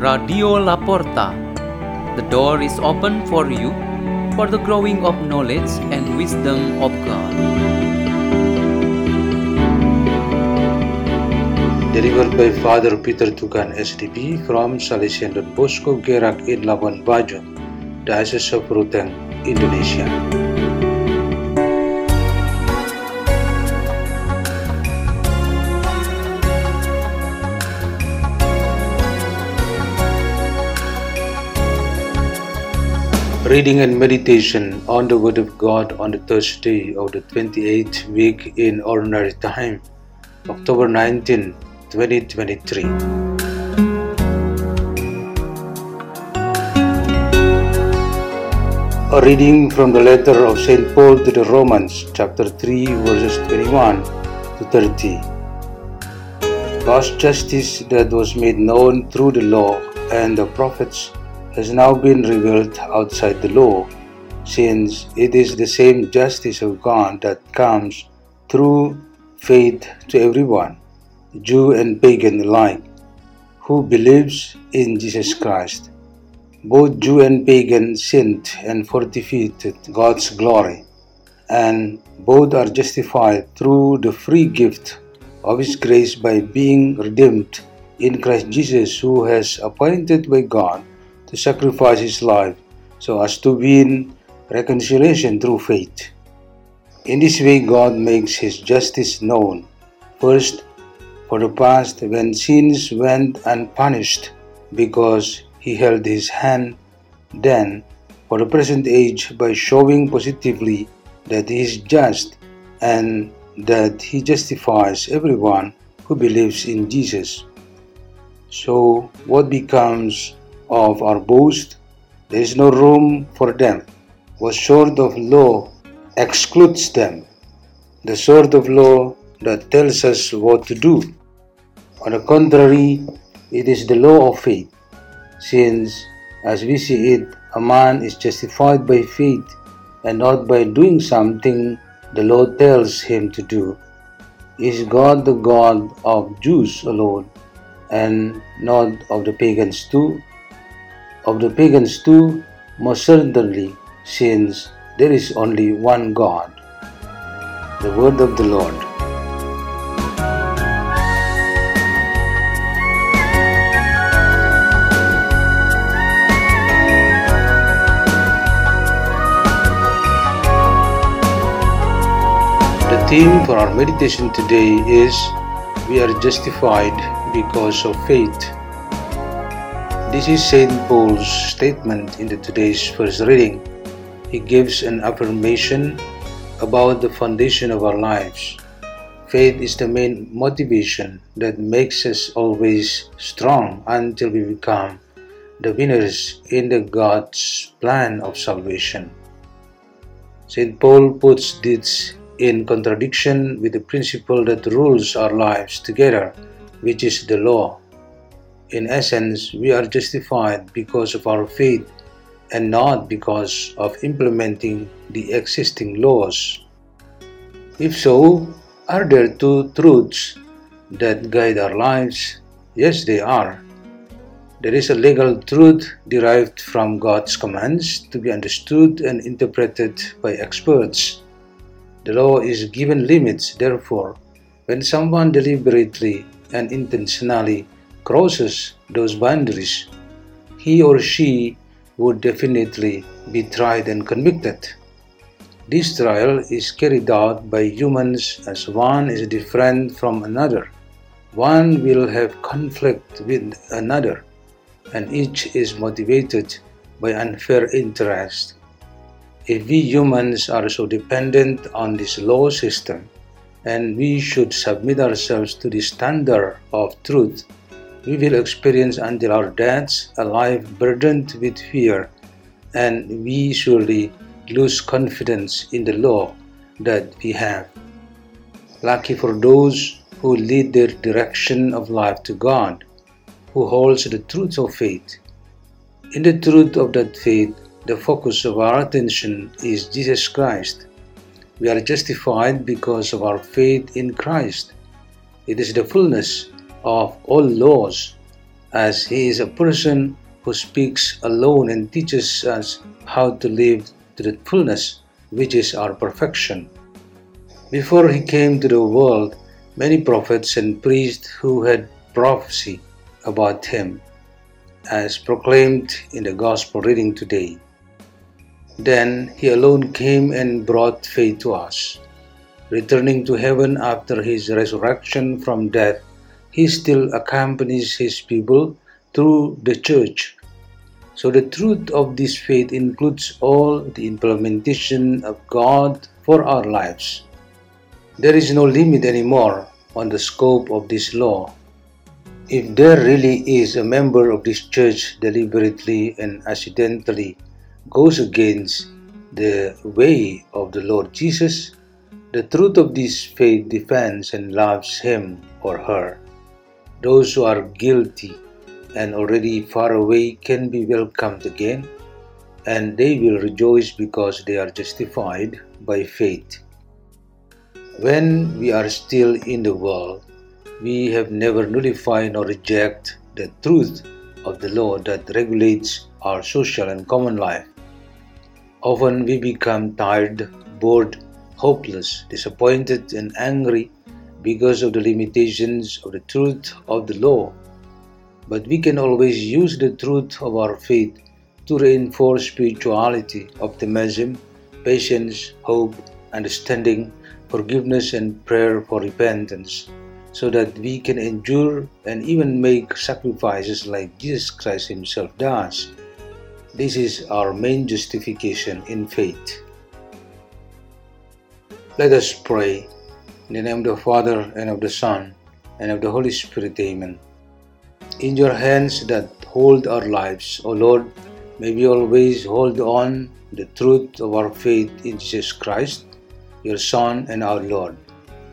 Radio La Porta. The door is open for you for the growing of knowledge and wisdom of God. Delivered by Father Peter Tukan SDB from Salesian Bosco Gerak in Labuan Bajo, Diocese of Ruteng, Indonesia. Reading and meditation on the Word of God on the Thursday of the 28th week in Ordinary Time, October 19, 2023. A reading from the letter of St. Paul to the Romans, chapter 3, verses 21 to 30. God's justice that was made known through the law and the prophets has now been revealed outside the law, since it is the same justice of God that comes through faith to everyone, Jew and pagan alike, who believes in Jesus Christ. Both Jew and pagan sinned and forfeited God's glory, and both are justified through the free gift of His grace by being redeemed in Christ Jesus, who has appointed by God to sacrifice his life so as to win reconciliation through faith. In this way, God makes his justice known. First, for the past, when sins went unpunished because he held his hand, then, for the present age, by showing positively that he is just and that he justifies everyone who believes in Jesus. So, what becomes of our boast, there is no room for them. What sort of law excludes them? The sort of law that tells us what to do. On the contrary, it is the law of faith, since, as we see it, a man is justified by faith and not by doing something the law tells him to do. Is God the God of Jews alone and not of the pagans too? Of the pagans too, most certainly, since there is only one God. The word of the Lord. The theme for our meditation today is We are justified because of faith. This is St. Paul's statement in the today's first reading. He gives an affirmation about the foundation of our lives. Faith is the main motivation that makes us always strong until we become the winners in the God's plan of salvation. St. Paul puts this in contradiction with the principle that rules our lives together, which is the law. In essence, we are justified because of our faith and not because of implementing the existing laws. If so, are there two truths that guide our lives? Yes, they are. There is a legal truth derived from God's commands to be understood and interpreted by experts. The law is given limits, therefore, when someone deliberately and intentionally crosses those boundaries, he or she would definitely be tried and convicted. This trial is carried out by humans as one is different from another. One will have conflict with another, and each is motivated by unfair interest. If we humans are so dependent on this law system, and we should submit ourselves to the standard of truth, we will experience until our deaths a life burdened with fear, and we surely lose confidence in the law that we have. Lucky for those who lead their direction of life to God, who holds the truth of faith. In the truth of that faith, the focus of our attention is Jesus Christ. We are justified because of our faith in Christ. It is the fullness of all laws. as He is a person who speaks alone and teaches us how to live to the fullness, which is our perfection. Before He came to the world, many prophets and priests who had prophecy about Him, as proclaimed in the Gospel reading today. Then He alone came and brought faith to us. Returning to heaven after His resurrection from death, He still accompanies His people through the church. So the truth of this faith includes all the implementation of God for our lives. There is no limit anymore on the scope of this law. If there really is a member of this church deliberately and accidentally goes against the way of the Lord Jesus, the truth of this faith defends and loves him or her. Those who are guilty and already far away can be welcomed again, and they will rejoice because they are justified by faith. When we are still in the world, we have never nullified or reject the truth of the law that regulates our social and common life. Often we become tired, bored, hopeless, disappointed, and angry because of the limitations of the truth of the law but we can always use the truth of our faith to reinforce spirituality, optimism, patience, hope, understanding, forgiveness, and prayer for repentance, so that we can endure and even make sacrifices like Jesus Christ Himself does. This is our main justification in faith. Let us pray. In the name of the Father, and of the Son, and of the Holy Spirit. Amen in your hands that hold our lives. O Lord, may we always hold on the truth of our faith in Jesus Christ, your Son and our Lord.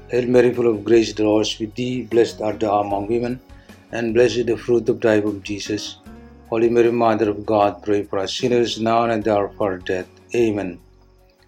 Hail Mary, full of grace, the Lord is with thee. Blessed art thou among women, and blessed is the fruit of thy womb, Jesus. Holy Mary, Mother of God, pray for us sinners now and at the hour of our death. Amen.